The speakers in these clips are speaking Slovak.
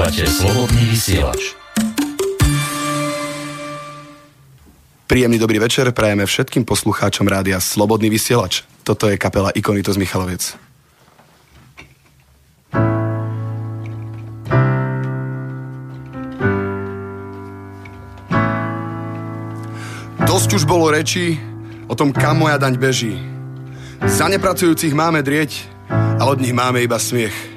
Počúvate slobodný vysielač. Príjemný dobrý večer prajeme všetkým poslucháčom rádia Slobodný vysielač. Toto je kapela Ikonitos Michaloviec. Dosť už bolo reči o tom, kam moja daň beží. Za nepracujúcich máme drieť, ale od nich máme iba smiech.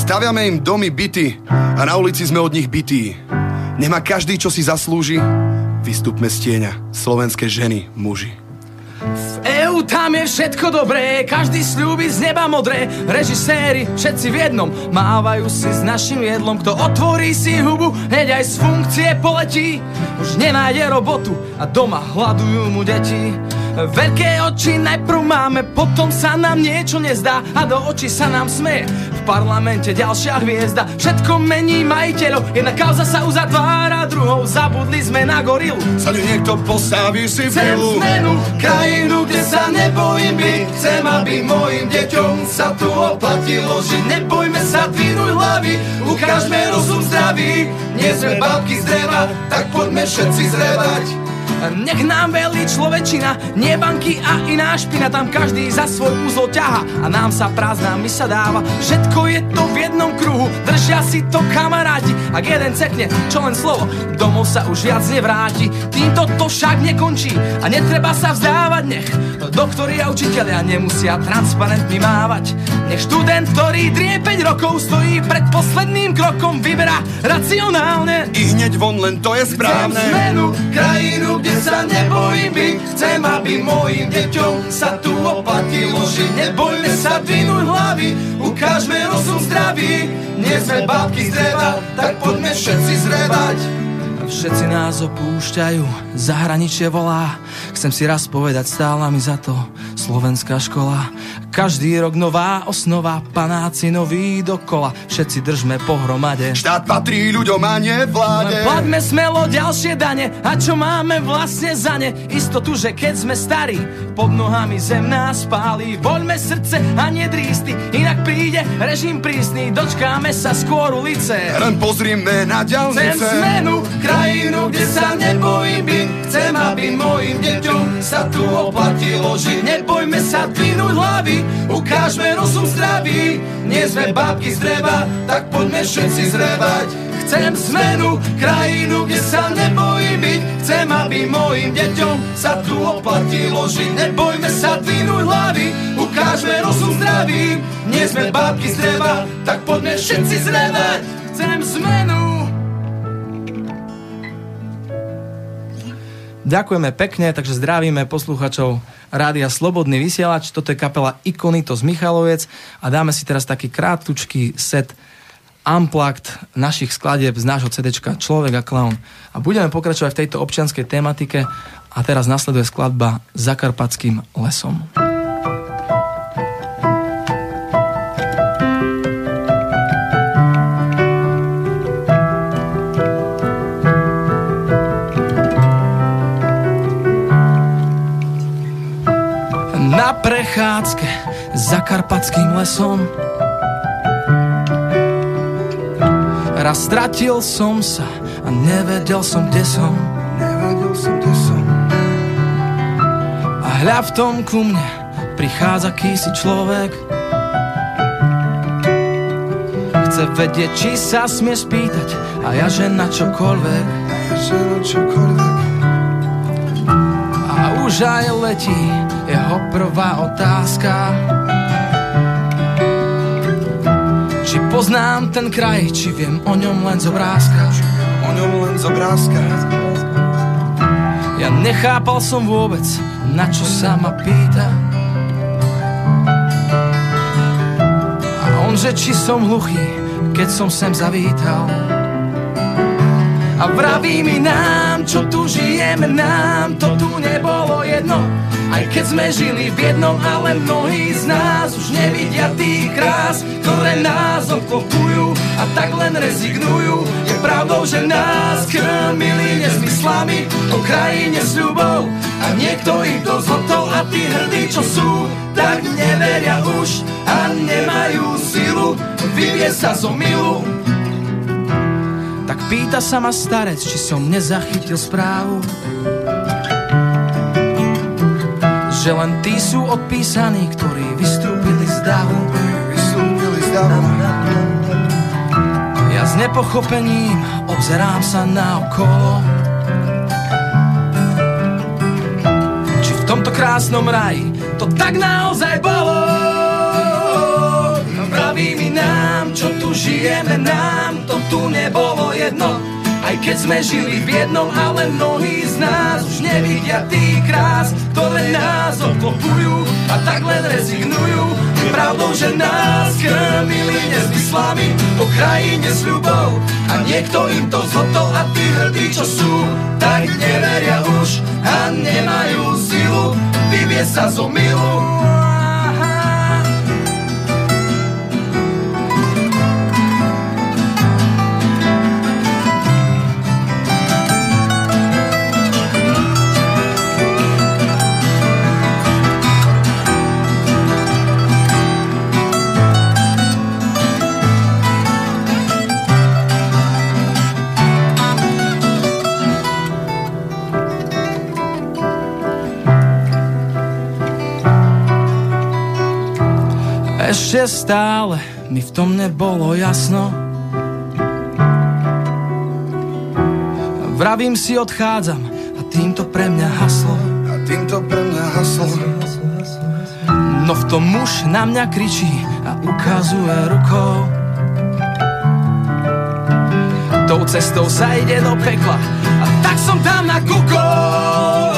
Staviame im domy byty a na ulici sme od nich bytí. Nemá každý, čo si zaslúži. Vystupme z tieňa, slovenské ženy, muži. V EU tam je všetko dobré, každý sľúbi z neba modré. Režiséri, všetci v jednom, mávajú si s našim jedlom. Kto otvorí si hubu, hneď aj z funkcie poletí. Už nenájde robotu a doma hľadujú mu deti. Veľké oči najprv máme, potom sa nám niečo nezdá a do očí sa nám smeje. V parlamente ďalšia hviezda, všetko mení majiteľov, jedna kauza sa uzatvára, druhou zabudli sme na gorilu. Sa niekto postaví si Chcem zmenu, krajinu, kde sa nebojím byť, chcem, aby mojim deťom sa tu oplatilo žiť. Nebojme sa dvinúť hlavy, ukážme rozum zdravý, nie sme babky z dreva, tak poďme všetci zrevať. Nech nám velí človečina, nie banky a iná špina, tam každý za svoj úzol ťaha a nám sa prázdna sa dáva. Všetko je to v jednom kruhu, držia si to kamaráti, ak jeden cekne, čo len slovo, domov sa už viac nevráti. Týmto to však nekončí a netreba sa vzdávať, nech doktori a učiteľia nemusia transparentmi mávať. Nech študent, ktorý drie 5 rokov stojí pred posledným krokom, vyberá racionálne. I hneď von, len to je správne. Chcem zmenu, krajinu, kde sa nebojím byť Chcem, aby mojim deťom sa tu oplatilo žiť. Nebojme sa dvinúť hlavy, ukážme rozum zdravý. Nie sme bábky z dreva, tak poďme všetci zrevať Všetci nás opúšťajú, zahraničie volá Chcem si raz povedať, stála mi za to slovenská škola každý rok nová osnova, panáci noví dokola, všetci držme pohromade. Štát patrí ľuďom a nie vláde. Len plaťme smelo ďalšie dane, a čo máme vlastne za ne? Istotu, že keď sme starí, pod nohami zem nás pálí. Voľme srdce a nedrísty, inak príde režim prísny, dočkáme sa skôr ulice. Len pozrime na ďalnice. Chcem zmenu, krajinu, kde sa nebojím byť, chcem, aby mojim deťom sa tu oplatilo žiť. Nebojme sa dvinúť hlavy, ukážme rozum zdravý. Nie sme bábky z dreva, tak poďme všetci zrevať. Chcem zmenu, krajinu, kde sa nebojím byť. Chcem, aby mojim deťom sa tu oplatilo žiť. Nebojme sa dvinúť hlavy, ukážme rozum zdravý. Nie sme bábky z dreva, tak poďme všetci zrevať. Chcem zmenu. Ďakujeme pekne, takže zdravíme posluchačov Rádia Slobodný vysielač. Toto je kapela Ikonito z Michalovec a dáme si teraz taký krátkučký set Unplugged našich skladieb z nášho CD Človek a Clown. A budeme pokračovať v tejto občianskej tematike a teraz nasleduje skladba Zakarpatským lesom. Prechádzke za karpatským lesom. Raz stratil som sa a nevedel som, kde som. Nevedel som, kde som. A hľa v tom ku mne prichádza kýsi človek. Chce vedieť, či sa smie spýtať a ja že na čokoľvek. A ja že na čokoľvek. A už aj letí jeho prvá otázka. Či poznám ten kraj, či viem o ňom len z obrázka. O ňom len z obrázka. Ja nechápal som vôbec, na čo sa ma pýta. A on, že či som hluchý, keď som sem zavítal. A vraví mi nám, čo tu žijeme, nám to tu jedno. Aj keď sme žili v jednom, ale mnohí z nás už nevidia tých krás, ktoré nás obklopujú a tak len rezignujú. Je pravdou, že nás krmili nezmyslami o krajine ľubou a niekto ich dozhotol a tí hrdí, čo sú, tak neveria už a nemajú silu vyvie sa zo milu. Tak pýta sa ma starec, či som nezachytil správu. Že len tí sú odpísaní, ktorí vystúpili z davu. Vystúpili z davu. Ja s nepochopením obzerám sa na okolo. Či v tomto krásnom raji to tak naozaj bolo? Vraví mi nám, čo tu žijeme nám, to tu nebolo jedno. Aj keď sme žili v jednom, ale mnohí z nás už nevidia tých krás, ktoré nás obklopujú a tak len rezignujú. Je pravdou, že nás krmili nezmyslami po krajine s ľubou a niekto im to zhotol a tí hrdí, čo sú, tak neveria už a nemajú silu vyvie sa zo milu. Ešte stále mi v tom nebolo jasno. Vravím si odchádzam a týmto pre mňa haslo. A týmto pre mňa haslo. No v tom muž na mňa kričí a ukazuje rukou. Tou cestou sa ide do pekla a tak som tam na kukol.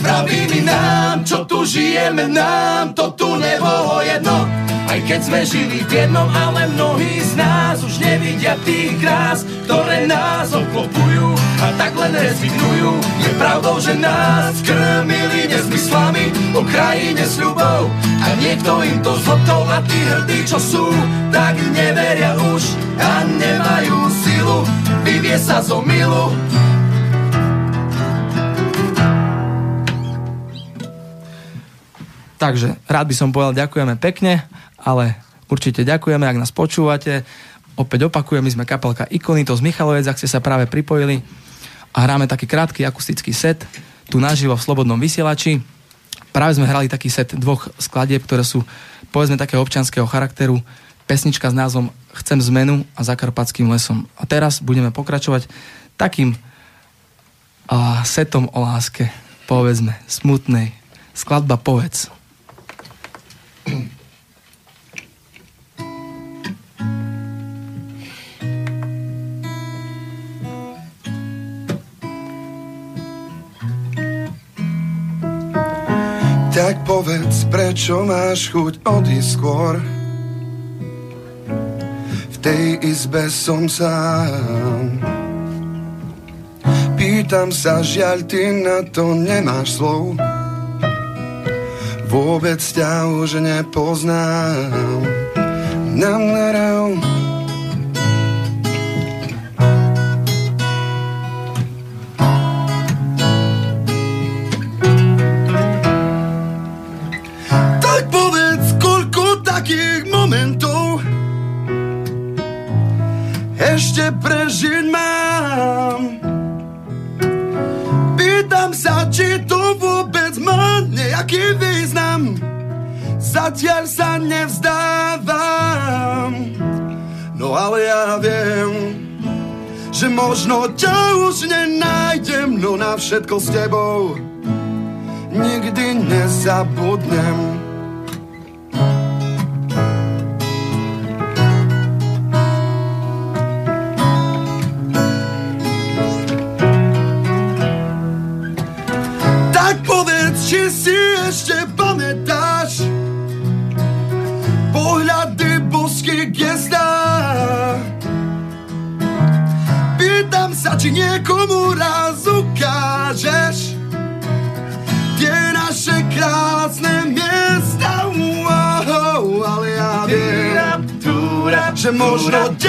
Vraví mi nám, čo tu žijeme nám, to tu nebolo jedno. Aj keď sme žili v jednom, ale mnohí z nás už nevidia tých krás, ktoré nás obklopujú a tak len rezignujú. Je pravdou, že nás krmili nezmyslami o krajine s ľubou a niekto im to zhotol a tí hrdí, čo sú, tak neveria už a nemajú silu vyvie sa zo milu Takže rád by som povedal, ďakujeme pekne, ale určite ďakujeme, ak nás počúvate. Opäť opakujem, my sme kapelka Ikonito z Michalovec, ak ste sa práve pripojili a hráme taký krátky akustický set tu naživo v Slobodnom vysielači. Práve sme hrali taký set dvoch skladieb, ktoré sú povedzme takého občanského charakteru. Pesnička s názvom Chcem zmenu a Zakarpatským lesom. A teraz budeme pokračovať takým a, setom o láske, povedzme, smutnej. Skladba Povedz. Tak povedz, prečo máš chuť odísť skôr? V tej izbe som sám. Pýtam sa, žiaľ, ty na to nemáš slov Vôbec ťa už nepoznám. Na, na, na. Tak povedz, koľko takých momentov ešte prežiť mám. Pýtam sa, či to vôbec má nejaký význam. Zatiaľ sa nevzdávam. No ale ja viem, že možno ťa už nenájdem, no na všetko s tebou nikdy nezabudnem.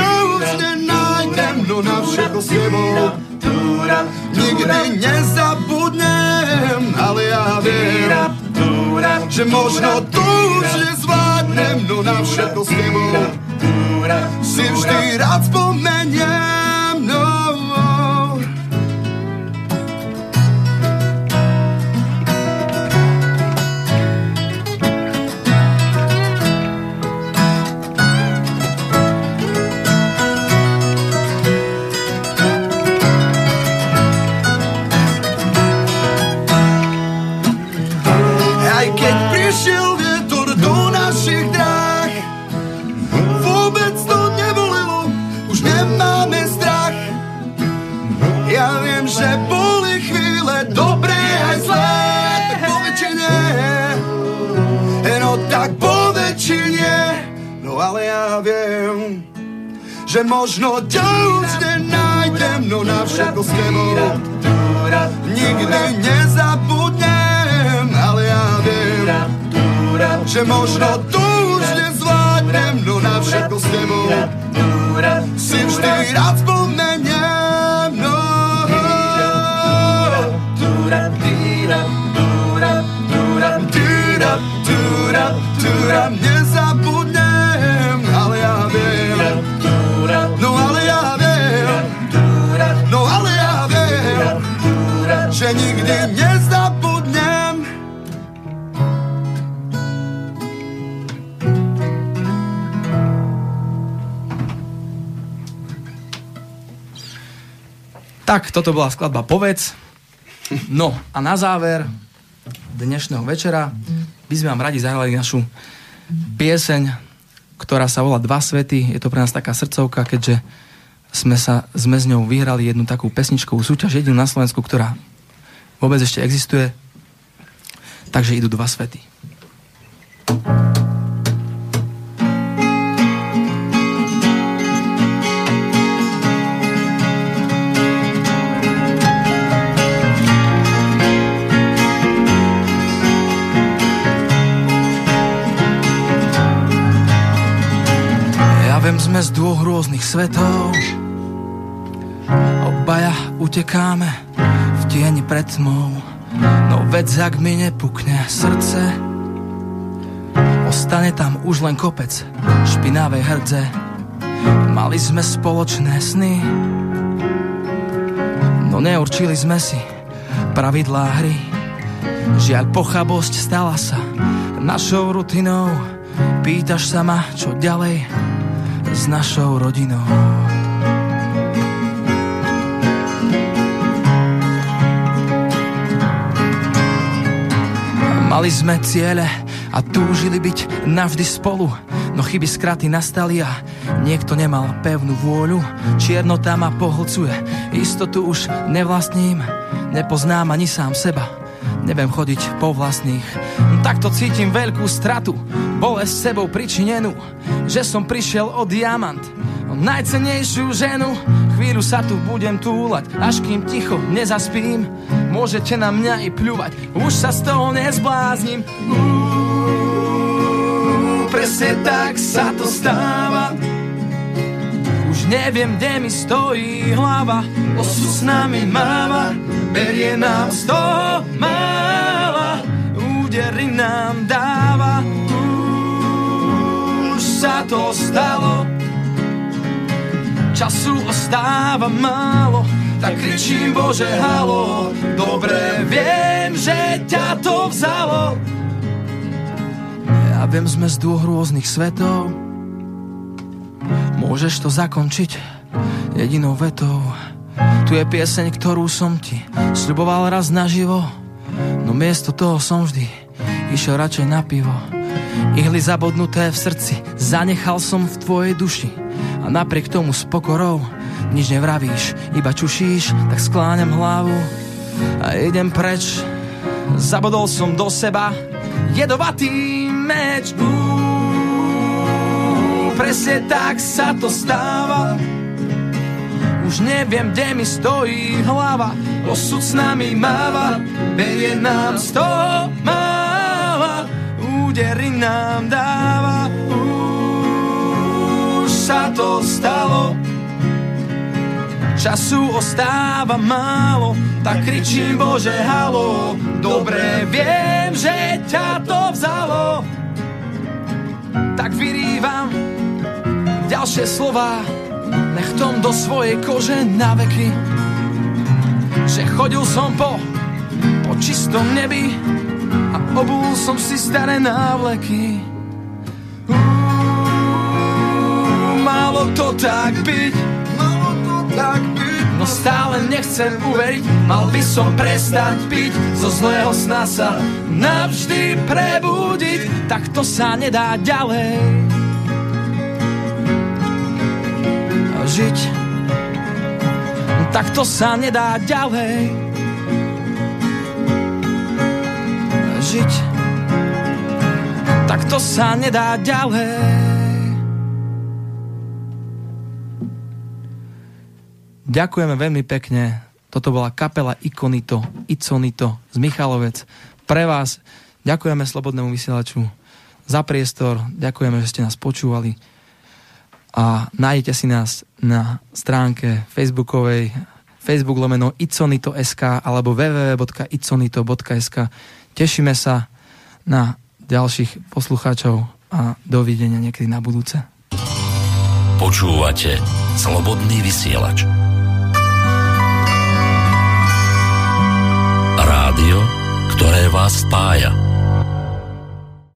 Už nenájdem, no na všetko s tebou. Nikdy nezabudnem, ale ja viem, že možno to už nezvládnem, no na všetko s tebou. si vždy rád spomeniem. Možno ťa už nenájdem, no na všetko s tebou nikdy nezabudnem, ale ja viem, že možno tu už nezvládnem, no na všetko s tebou si vždy rád spomeniem, no. Nezabudnem, nikdy nezabudnem. Tak, toto bola skladba Povedz. No a na záver dnešného večera by sme vám radi zahrali našu pieseň, ktorá sa volá Dva svety. Je to pre nás taká srdcovka, keďže sme, sa, sme s ňou vyhrali jednu takú pesničkovú súťaž, jedinú na Slovensku, ktorá vôbec ešte existuje. Takže idú dva svety. Ja viem, sme z dvoch rôznych svetov Obaja utekáme v tieni pred tmou. No vec, ak mi nepukne srdce Ostane tam už len kopec špinavej hrdze. Mali sme spoločné sny No neurčili sme si pravidlá hry. Žiaľ pochabosť stala sa našou rutinou. Pýtaš sa ma, čo ďalej s našou rodinou Mali sme ciele a túžili byť navždy spolu. No chyby skraty nastali a niekto nemal pevnú vôľu. Čiernota ma pohlcuje, istotu už nevlastním. Nepoznám ani sám seba, neviem chodiť po vlastných. Takto cítim veľkú stratu, bolesť sebou pričinenú. Že som prišiel o diamant, o najcenejšiu ženu. Chvíľu sa tu budem túlať, až kým ticho nezaspím Môžete na mňa i pľuvať, už sa z toho nezbláznim. Uuu, Presne tak sa to stáva. Už neviem, kde mi stojí hlava. Osud s nami máva. Berie nám z toho mála. Údery nám dáva. Už sa to stalo. Času ostáva málo tak kričím Bože halo Dobre viem, že ťa to vzalo. Ja viem, sme z dvoch rôznych svetov. Môžeš to zakončiť jedinou vetou. Tu je pieseň, ktorú som ti sľuboval raz naživo No miesto toho som vždy išiel radšej na pivo. Ihly zabodnuté v srdci zanechal som v tvojej duši A napriek tomu s pokorou nič nevravíš, iba čušíš, tak skláňam hlavu a idem preč. Zabodol som do seba jedovatý meč. Uú, presne tak sa to stáva. Už neviem, kde mi stojí hlava, osud s nami máva, berie nám toho máva, údery nám dáva. Už sa to stalo, Času ostáva málo, tak kričím Bože halo. Dobre viem, že ťa to vzalo. Tak vyrývam ďalšie slova, nechtom do svojej kože na veky. Že chodil som po, po čistom nebi a obul som si staré návleky. Uú, malo to tak byť, No stále nechcem uveriť, mal by som prestať piť. Zo zlého sna sa navždy prebudiť. Tak to sa nedá ďalej. Žiť. Tak to sa nedá ďalej. Žiť. Tak to sa nedá ďalej Ďakujeme veľmi pekne. Toto bola kapela Ikonito, Iconito z Michalovec. Pre vás ďakujeme Slobodnému vysielaču za priestor. Ďakujeme, že ste nás počúvali. A nájdete si nás na stránke facebookovej Facebook lomeno iconito.sk alebo www.iconito.sk. Tešíme sa na ďalších poslucháčov a dovidenia niekedy na budúce. Počúvate Slobodný vysielač. Rádio, ktoré vás spája.